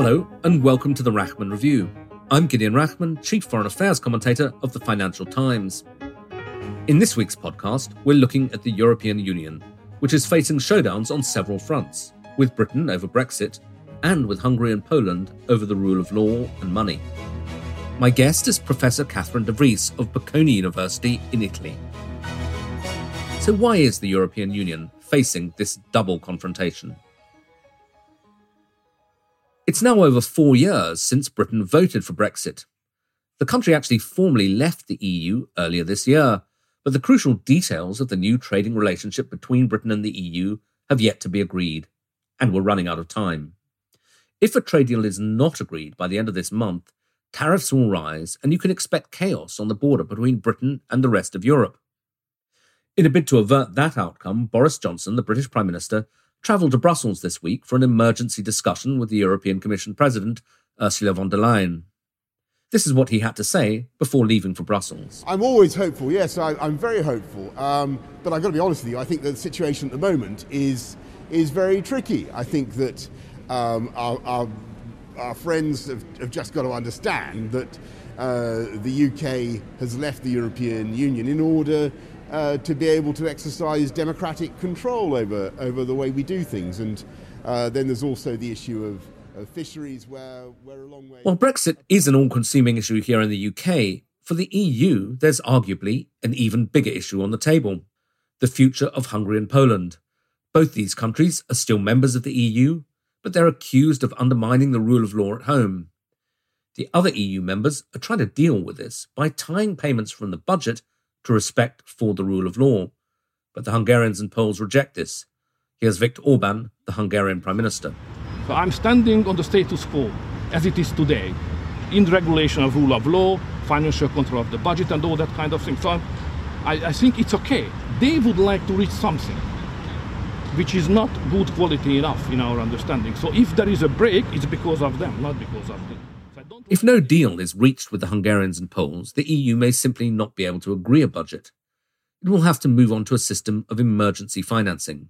Hello, and welcome to the Rachman Review. I'm Gideon Rachman, Chief Foreign Affairs Commentator of the Financial Times. In this week's podcast, we're looking at the European Union, which is facing showdowns on several fronts, with Britain over Brexit and with Hungary and Poland over the rule of law and money. My guest is Professor Catherine de Vries of Bocconi University in Italy. So, why is the European Union facing this double confrontation? It's now over four years since Britain voted for Brexit. The country actually formally left the EU earlier this year, but the crucial details of the new trading relationship between Britain and the EU have yet to be agreed, and we're running out of time. If a trade deal is not agreed by the end of this month, tariffs will rise, and you can expect chaos on the border between Britain and the rest of Europe. In a bid to avert that outcome, Boris Johnson, the British Prime Minister, travelled to Brussels this week for an emergency discussion with the European Commission President, Ursula von der Leyen. This is what he had to say before leaving for Brussels. I'm always hopeful, yes, I, am very hopeful. Um, but I've got to be honest with you, I think the situation at the moment is, is very tricky. I think that um, our, our, our, friends have, have, just got to understand that uh, the UK has left the European Union in order uh, to be able to exercise democratic control over, over the way we do things. And uh, then there's also the issue of, of fisheries, where we're a long way. While Brexit is an all consuming issue here in the UK, for the EU, there's arguably an even bigger issue on the table the future of Hungary and Poland. Both these countries are still members of the EU, but they're accused of undermining the rule of law at home. The other EU members are trying to deal with this by tying payments from the budget to respect for the rule of law. But the Hungarians and Poles reject this. Here's Viktor Orban, the Hungarian Prime Minister. So I'm standing on the status quo as it is today, in the regulation of rule of law, financial control of the budget, and all that kind of thing. So I, I think it's okay. They would like to reach something which is not good quality enough in our understanding. So if there is a break, it's because of them, not because of them. If no deal is reached with the Hungarians and Poles, the EU may simply not be able to agree a budget. It will have to move on to a system of emergency financing.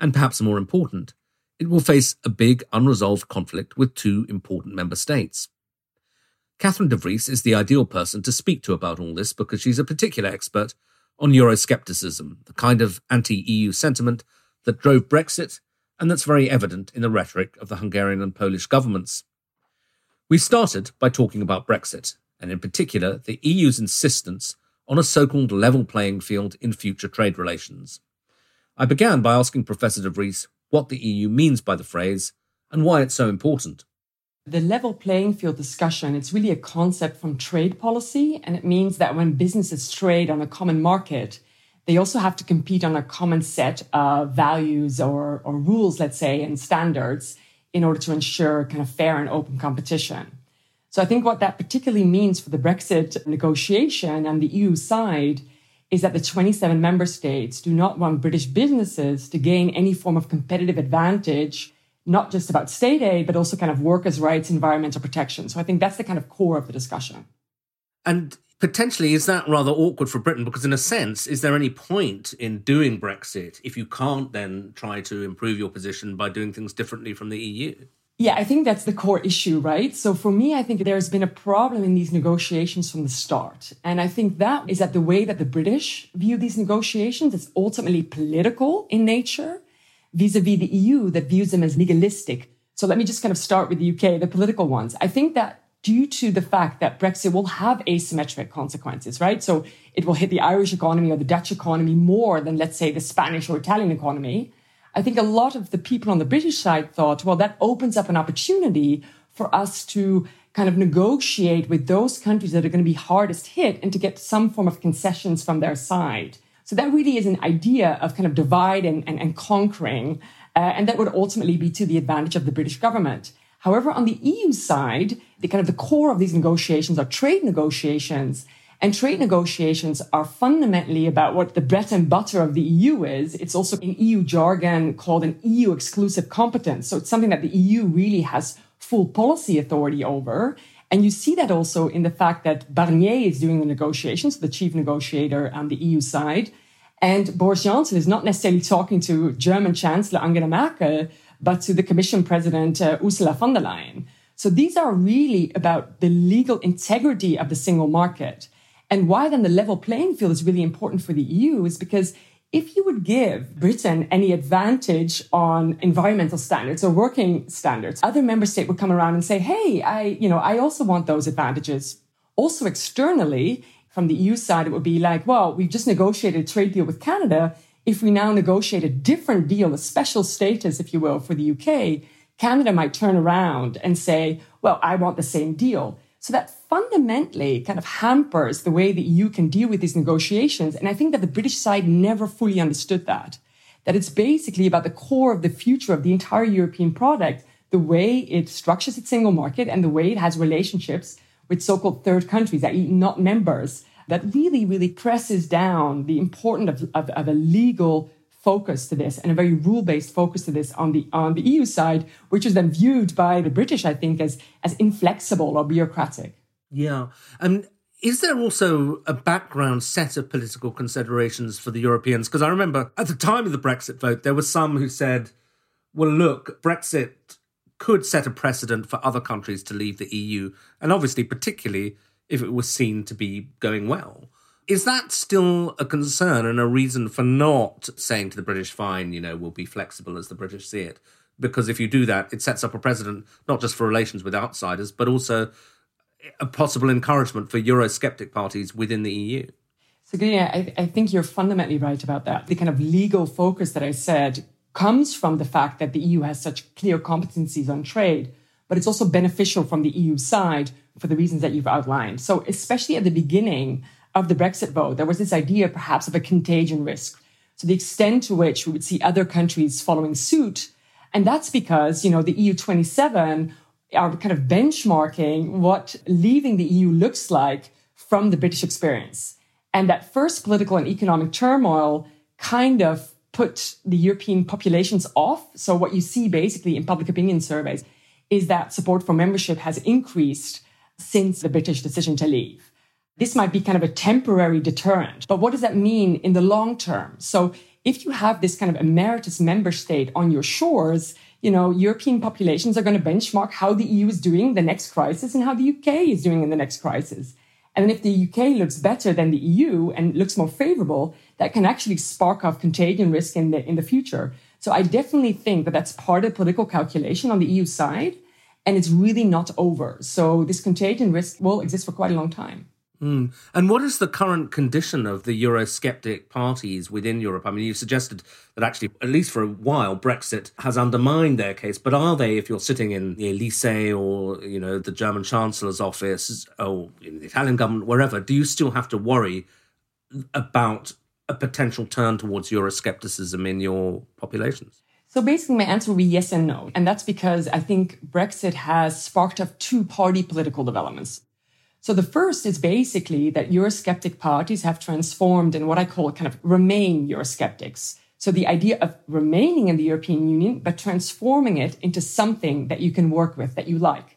And perhaps more important, it will face a big unresolved conflict with two important member states. Catherine de Vries is the ideal person to speak to about all this because she's a particular expert on Euroscepticism, the kind of anti EU sentiment that drove Brexit and that's very evident in the rhetoric of the Hungarian and Polish governments. We started by talking about Brexit, and in particular, the EU's insistence on a so called level playing field in future trade relations. I began by asking Professor de Vries what the EU means by the phrase and why it's so important. The level playing field discussion, it's really a concept from trade policy, and it means that when businesses trade on a common market, they also have to compete on a common set of values or, or rules, let's say, and standards in order to ensure kind of fair and open competition. So I think what that particularly means for the Brexit negotiation and the EU side is that the 27 member states do not want British businesses to gain any form of competitive advantage, not just about state aid, but also kind of workers' rights, environmental protection. So I think that's the kind of core of the discussion. And potentially is that rather awkward for Britain because in a sense is there any point in doing Brexit if you can't then try to improve your position by doing things differently from the EU? Yeah, I think that's the core issue, right? So for me, I think there's been a problem in these negotiations from the start. And I think that is that the way that the British view these negotiations is ultimately political in nature vis-a-vis the EU that views them as legalistic. So let me just kind of start with the UK, the political ones. I think that due to the fact that Brexit will have asymmetric consequences, right? So it will hit the Irish economy or the Dutch economy more than, let's say, the Spanish or Italian economy. I think a lot of the people on the British side thought, well, that opens up an opportunity for us to kind of negotiate with those countries that are going to be hardest hit and to get some form of concessions from their side. So that really is an idea of kind of divide and, and, and conquering Uh, and that would ultimately be to the advantage of the British government. However, on the EU side, the kind of the core of these negotiations are trade negotiations. And trade negotiations are fundamentally about what the bread and butter of the EU is. It's also in EU jargon called an EU exclusive competence. So it's something that the EU really has full policy authority over. And you see that also in the fact that Barnier is doing the negotiations, the chief negotiator on the EU side. And Boris Johnson is not necessarily talking to German Chancellor Angela Merkel, but to the Commission President uh, Ursula von der Leyen. So these are really about the legal integrity of the single market. And why then the level playing field is really important for the EU is because if you would give Britain any advantage on environmental standards or working standards, other member state would come around and say, "Hey, I, you know, I also want those advantages." Also externally, from the EU side, it would be like, "Well, we've just negotiated a trade deal with Canada. If we now negotiate a different deal, a special status, if you will, for the UK, Canada might turn around and say, "Well, I want the same deal." So that fundamentally kind of hampers the way the EU can deal with these negotiations. And I think that the British side never fully understood that. That it's basically about the core of the future of the entire European product, the way it structures its single market and the way it has relationships with so-called third countries, i.e. not members, that really, really presses down the importance of, of, of a legal focus to this and a very rule-based focus to this on the on the EU side, which is then viewed by the British, I think, as as inflexible or bureaucratic. Yeah, and is there also a background set of political considerations for the Europeans? Because I remember at the time of the Brexit vote, there were some who said, "Well, look, Brexit." Could set a precedent for other countries to leave the EU, and obviously, particularly if it was seen to be going well. Is that still a concern and a reason for not saying to the British, fine, you know, we'll be flexible as the British see it? Because if you do that, it sets up a precedent not just for relations with outsiders, but also a possible encouragement for Eurosceptic parties within the EU. So, yeah, I, I think you're fundamentally right about that. The kind of legal focus that I said comes from the fact that the EU has such clear competencies on trade, but it's also beneficial from the EU side for the reasons that you've outlined. So, especially at the beginning, of the Brexit vote, there was this idea perhaps of a contagion risk. So the extent to which we would see other countries following suit. And that's because, you know, the EU 27 are kind of benchmarking what leaving the EU looks like from the British experience. And that first political and economic turmoil kind of put the European populations off. So what you see basically in public opinion surveys is that support for membership has increased since the British decision to leave. This might be kind of a temporary deterrent, but what does that mean in the long term? So if you have this kind of emeritus member state on your shores, you know, European populations are going to benchmark how the EU is doing the next crisis and how the UK is doing in the next crisis. And if the UK looks better than the EU and looks more favorable, that can actually spark off contagion risk in the, in the future. So I definitely think that that's part of political calculation on the EU side. And it's really not over. So this contagion risk will exist for quite a long time. Mm. And what is the current condition of the Eurosceptic parties within Europe? I mean, you've suggested that actually, at least for a while, Brexit has undermined their case. But are they, if you're sitting in the Elysee or you know the German Chancellor's office or in the Italian government, wherever, do you still have to worry about a potential turn towards Euroscepticism in your populations? So basically, my answer would be yes and no. And that's because I think Brexit has sparked up two party political developments. So the first is basically that Eurosceptic parties have transformed in what I call kind of remain Eurosceptics. So the idea of remaining in the European Union, but transforming it into something that you can work with, that you like.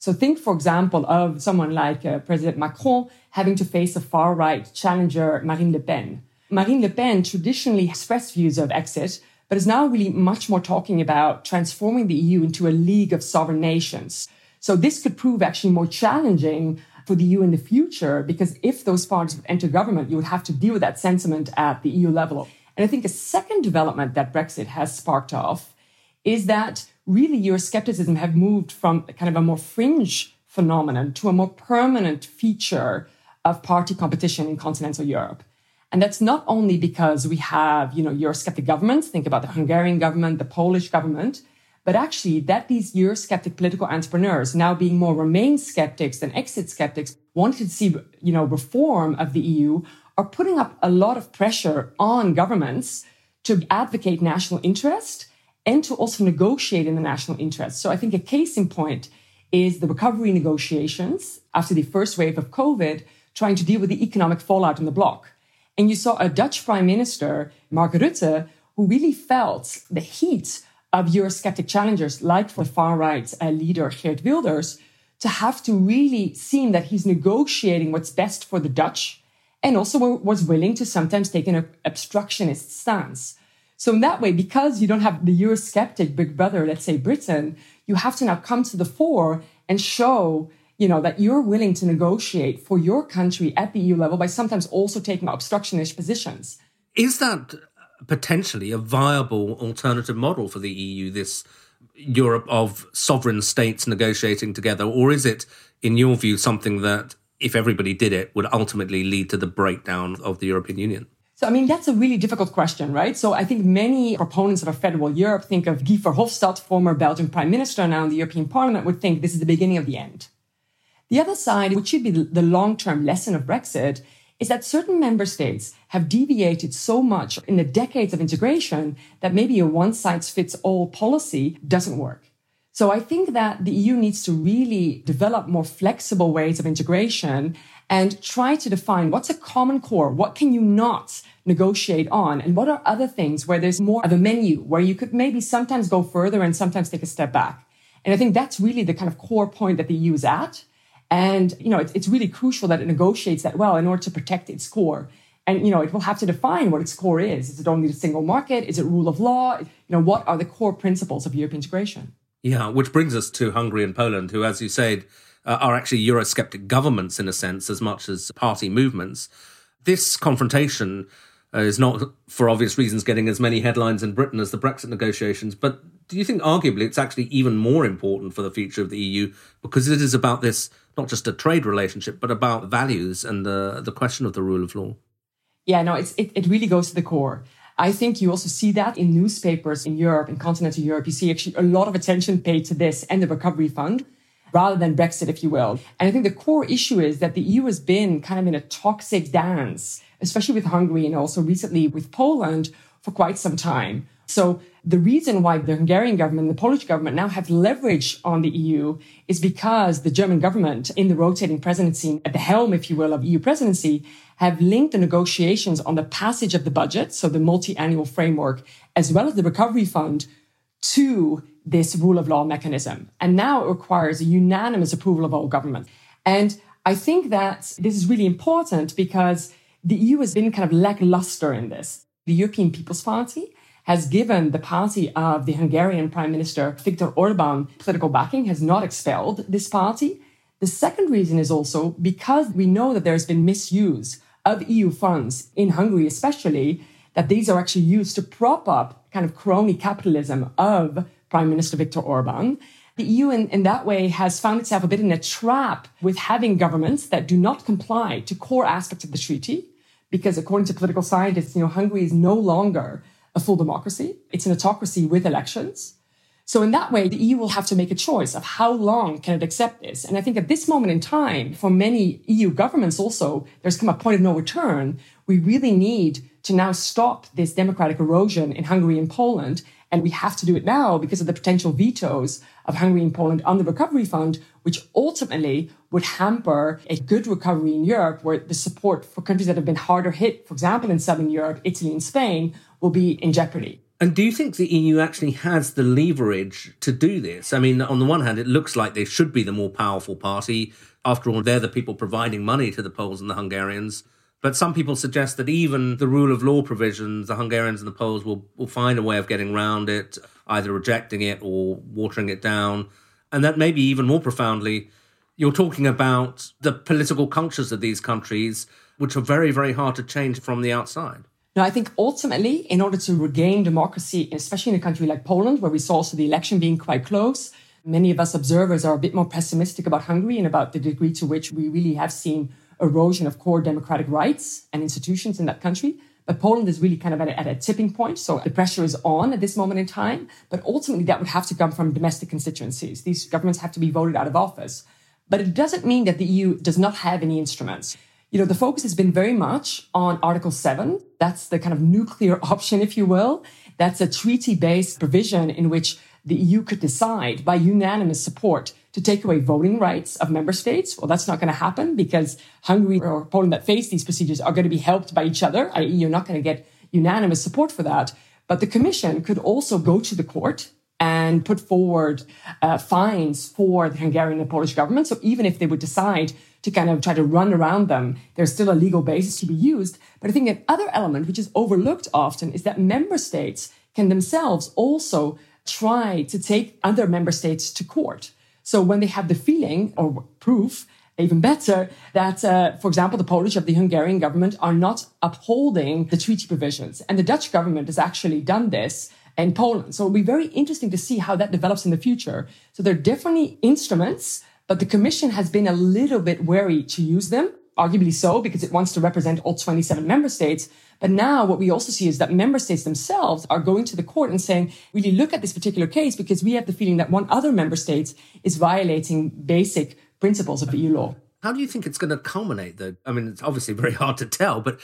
So think, for example, of someone like uh, President Macron having to face a far right challenger, Marine Le Pen. Marine Le Pen traditionally expressed views of exit, but is now really much more talking about transforming the EU into a league of sovereign nations. So this could prove actually more challenging for the EU in the future, because if those parties enter government, you would have to deal with that sentiment at the EU level. And I think a second development that Brexit has sparked off is that really Euroscepticism have moved from kind of a more fringe phenomenon to a more permanent feature of party competition in continental Europe. And that's not only because we have, you know, Eurosceptic governments, think about the Hungarian government, the Polish government, but actually that these Eurosceptic political entrepreneurs now being more remain skeptics than exit skeptics wanted to see, you know, reform of the EU are putting up a lot of pressure on governments to advocate national interest and to also negotiate in the national interest. So I think a case in point is the recovery negotiations after the first wave of COVID, trying to deal with the economic fallout in the bloc. And you saw a Dutch prime minister, Mark Rutte, who really felt the heat of Eurosceptic challengers like the far right uh, leader Geert Wilders to have to really seem that he's negotiating what's best for the Dutch and also was willing to sometimes take an obstructionist stance. So in that way, because you don't have the Eurosceptic big brother, let's say Britain, you have to now come to the fore and show, you know, that you're willing to negotiate for your country at the EU level by sometimes also taking obstructionist positions. Is that potentially a viable alternative model for the EU, this Europe of sovereign states negotiating together? Or is it, in your view, something that, if everybody did it, would ultimately lead to the breakdown of the European Union? So, I mean, that's a really difficult question, right? So, I think many proponents of a federal Europe think of Guy Verhofstadt, former Belgian prime minister, now in the European Parliament, would think this is the beginning of the end. The other side, which should be the long term lesson of Brexit, is that certain member states have deviated so much in the decades of integration that maybe a one size fits all policy doesn't work. So I think that the EU needs to really develop more flexible ways of integration and try to define what's a common core, what can you not negotiate on? And what are other things where there's more of a menu where you could maybe sometimes go further and sometimes take a step back? And I think that's really the kind of core point that the EU is at. And, you know, it's, it's really crucial that it negotiates that well in order to protect its core. And, you know, it will have to define what its core is. Is it only the single market? Is it rule of law? You know, what are the core principles of European integration? Yeah, which brings us to Hungary and Poland, who, as you said, uh, are actually Eurosceptic governments in a sense, as much as party movements. This confrontation uh, is not, for obvious reasons, getting as many headlines in Britain as the Brexit negotiations. But do you think, arguably, it's actually even more important for the future of the EU because it is about this not just a trade relationship, but about values and the the question of the rule of law? Yeah, no, it's, it, it really goes to the core. I think you also see that in newspapers in Europe, in continental Europe. You see actually a lot of attention paid to this and the recovery fund rather than Brexit, if you will. And I think the core issue is that the EU has been kind of in a toxic dance especially with Hungary and also recently with Poland for quite some time. So the reason why the Hungarian government and the Polish government now have leverage on the EU is because the German government in the rotating presidency at the helm, if you will, of EU presidency have linked the negotiations on the passage of the budget, so the multi-annual framework, as well as the recovery fund to this rule of law mechanism. And now it requires a unanimous approval of all governments. And I think that this is really important because the EU has been kind of lackluster in this. The European People's Party has given the party of the Hungarian Prime Minister Viktor Orban political backing, has not expelled this party. The second reason is also because we know that there's been misuse of EU funds in Hungary, especially, that these are actually used to prop up kind of crony capitalism of Prime Minister Viktor Orban. The EU, in, in that way, has found itself a bit in a trap with having governments that do not comply to core aspects of the treaty because according to political scientists, you know, Hungary is no longer a full democracy. It's an autocracy with elections. So in that way, the EU will have to make a choice of how long can it accept this. And I think at this moment in time, for many EU governments also, there's come a point of no return. We really need to now stop this democratic erosion in Hungary and Poland. And we have to do it now because of the potential vetoes of Hungary and Poland on the recovery fund, which ultimately would hamper a good recovery in Europe, where the support for countries that have been harder hit, for example, in Southern Europe, Italy and Spain, will be in jeopardy. And do you think the EU actually has the leverage to do this? I mean, on the one hand, it looks like they should be the more powerful party. After all, they're the people providing money to the Poles and the Hungarians. But some people suggest that even the rule of law provisions, the Hungarians and the Poles will, will find a way of getting around it, either rejecting it or watering it down. And that maybe even more profoundly, you're talking about the political cultures of these countries, which are very, very hard to change from the outside. No, I think ultimately, in order to regain democracy, especially in a country like Poland, where we saw also the election being quite close, many of us observers are a bit more pessimistic about Hungary and about the degree to which we really have seen erosion of core democratic rights and institutions in that country. But Poland is really kind of at a, at a, tipping point. So the pressure is on at this moment in time. But ultimately, that would have to come from domestic constituencies. These governments have to be voted out of office. But it doesn't mean that the EU does not have any instruments. You know, the focus has been very much on Article 7. That's the kind of nuclear option, if you will. That's a treaty based provision in which the EU could decide by unanimous support to take away voting rights of member states. Well, that's not going to happen because Hungary or Poland that face these procedures are going to be helped by each other, i.e., you're not going to get unanimous support for that. But the Commission could also go to the court and put forward uh, fines for the Hungarian and Polish government. So even if they would decide to kind of try to run around them, there's still a legal basis to be used. But I think an other element, which is overlooked often, is that member states can themselves also try to take other member states to court. So when they have the feeling or proof, even better, that, uh, for example, the Polish or the Hungarian government are not upholding the treaty provisions. And the Dutch government has actually done this in Poland. So it'll be very interesting to see how that develops in the future. So there are definitely instruments, but the Commission has been a little bit wary to use them, arguably so, because it wants to represent all 27 member states. But now what we also see is that member states themselves are going to the court and saying, really look at this particular case because we have the feeling that one other member state is violating basic principles of EU law. How do you think it's going to culminate, though? I mean, it's obviously very hard to tell, but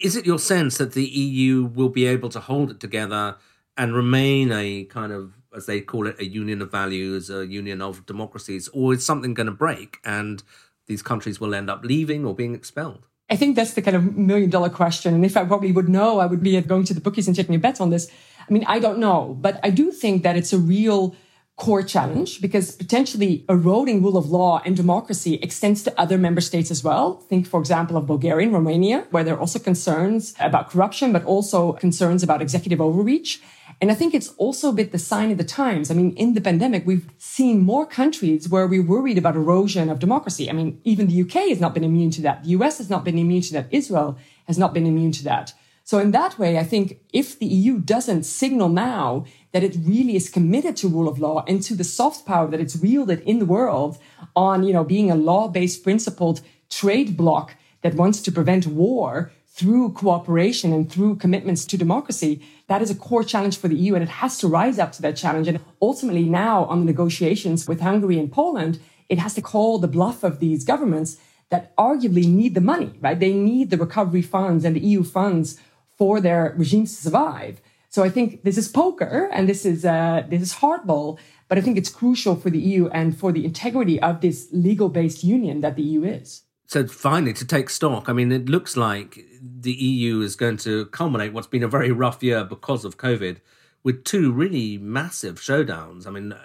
is it your sense that the EU will be able to hold it together and remain a kind of, as they call it, a union of values, a union of democracies, or is something going to break and these countries will end up leaving or being expelled? I think that's the kind of million dollar question. And if I probably would know, I would be going to the bookies and taking a bet on this. I mean, I don't know, but I do think that it's a real core challenge because potentially eroding rule of law and democracy extends to other member states as well. Think, for example, of Bulgaria and Romania, where there are also concerns about corruption, but also concerns about executive overreach. And I think it's also a bit the sign of the times. I mean, in the pandemic, we've seen more countries where we're worried about erosion of democracy. I mean, even the UK has not been immune to that. The US has not been immune to that. Israel has not been immune to that. So in that way, I think if the EU doesn't signal now that it really is committed to rule of law and to the soft power that it's wielded in the world on, you know, being a law-based principled trade bloc that wants to prevent war through cooperation and through commitments to democracy, that is a core challenge for the EU and it has to rise up to that challenge. And ultimately now on the negotiations with Hungary and Poland, it has to call the bluff of these governments that arguably need the money, right? They need the recovery funds and the EU funds for their regimes to survive. So I think this is poker and this is uh, this is hardball, but I think it's crucial for the EU and for the integrity of this legal-based union that the EU is. So finally, to take stock, I mean, it looks like the EU is going to culminate what's been a very rough year because of COVID with two really massive showdowns. I mean, uh,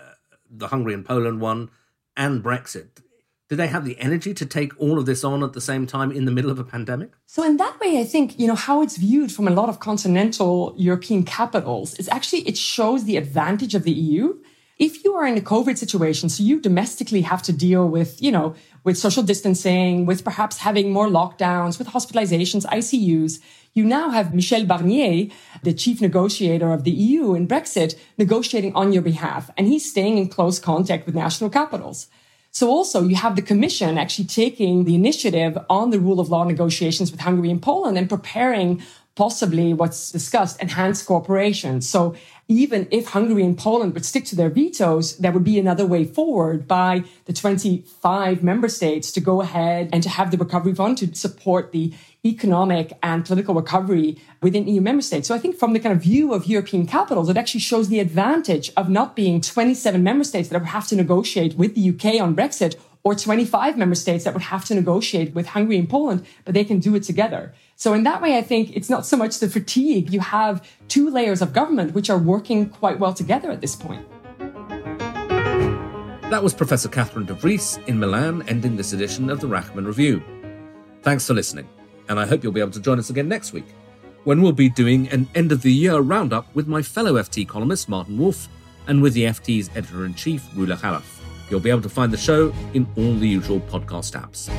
the Hungary and Poland one and Brexit do they have the energy to take all of this on at the same time in the middle of a pandemic? So in that way, I think, you know, how it's viewed from a lot of continental European capitals is actually, it shows the advantage of the EU. If you are in a COVID situation, so you domestically have to deal with, you know, with social distancing, with perhaps having more lockdowns, with hospitalizations, ICUs, you now have Michel Barnier, the chief negotiator of the EU in Brexit, negotiating on your behalf. And he's staying in close contact with national capitals. So also you have the commission actually taking the initiative on the rule of law negotiations with Hungary and Poland and preparing possibly what's discussed, enhanced cooperation. So even if Hungary and Poland would stick to their vetoes, there would be another way forward by the 25 member states to go ahead and to have the recovery fund to support the economic and political recovery within EU member states. So I think from the kind of view of European capitals, it actually shows the advantage of not being 27 member states that have to negotiate with the UK on Brexit or 25 member states that would have to negotiate with Hungary and Poland, but they can do it together. So in that way, I think it's not so much the fatigue. You have two layers of government which are working quite well together at this point. That was Professor Catherine de Vries in Milan, ending this edition of the Rachman Review. Thanks for listening and I hope you'll be able to join us again next week, when we'll be doing an end of the year roundup with my fellow FT columnist Martin Wolf and with the FT's editor in chief, Roula Khalaf. You'll be able to find the show in all the usual podcast apps.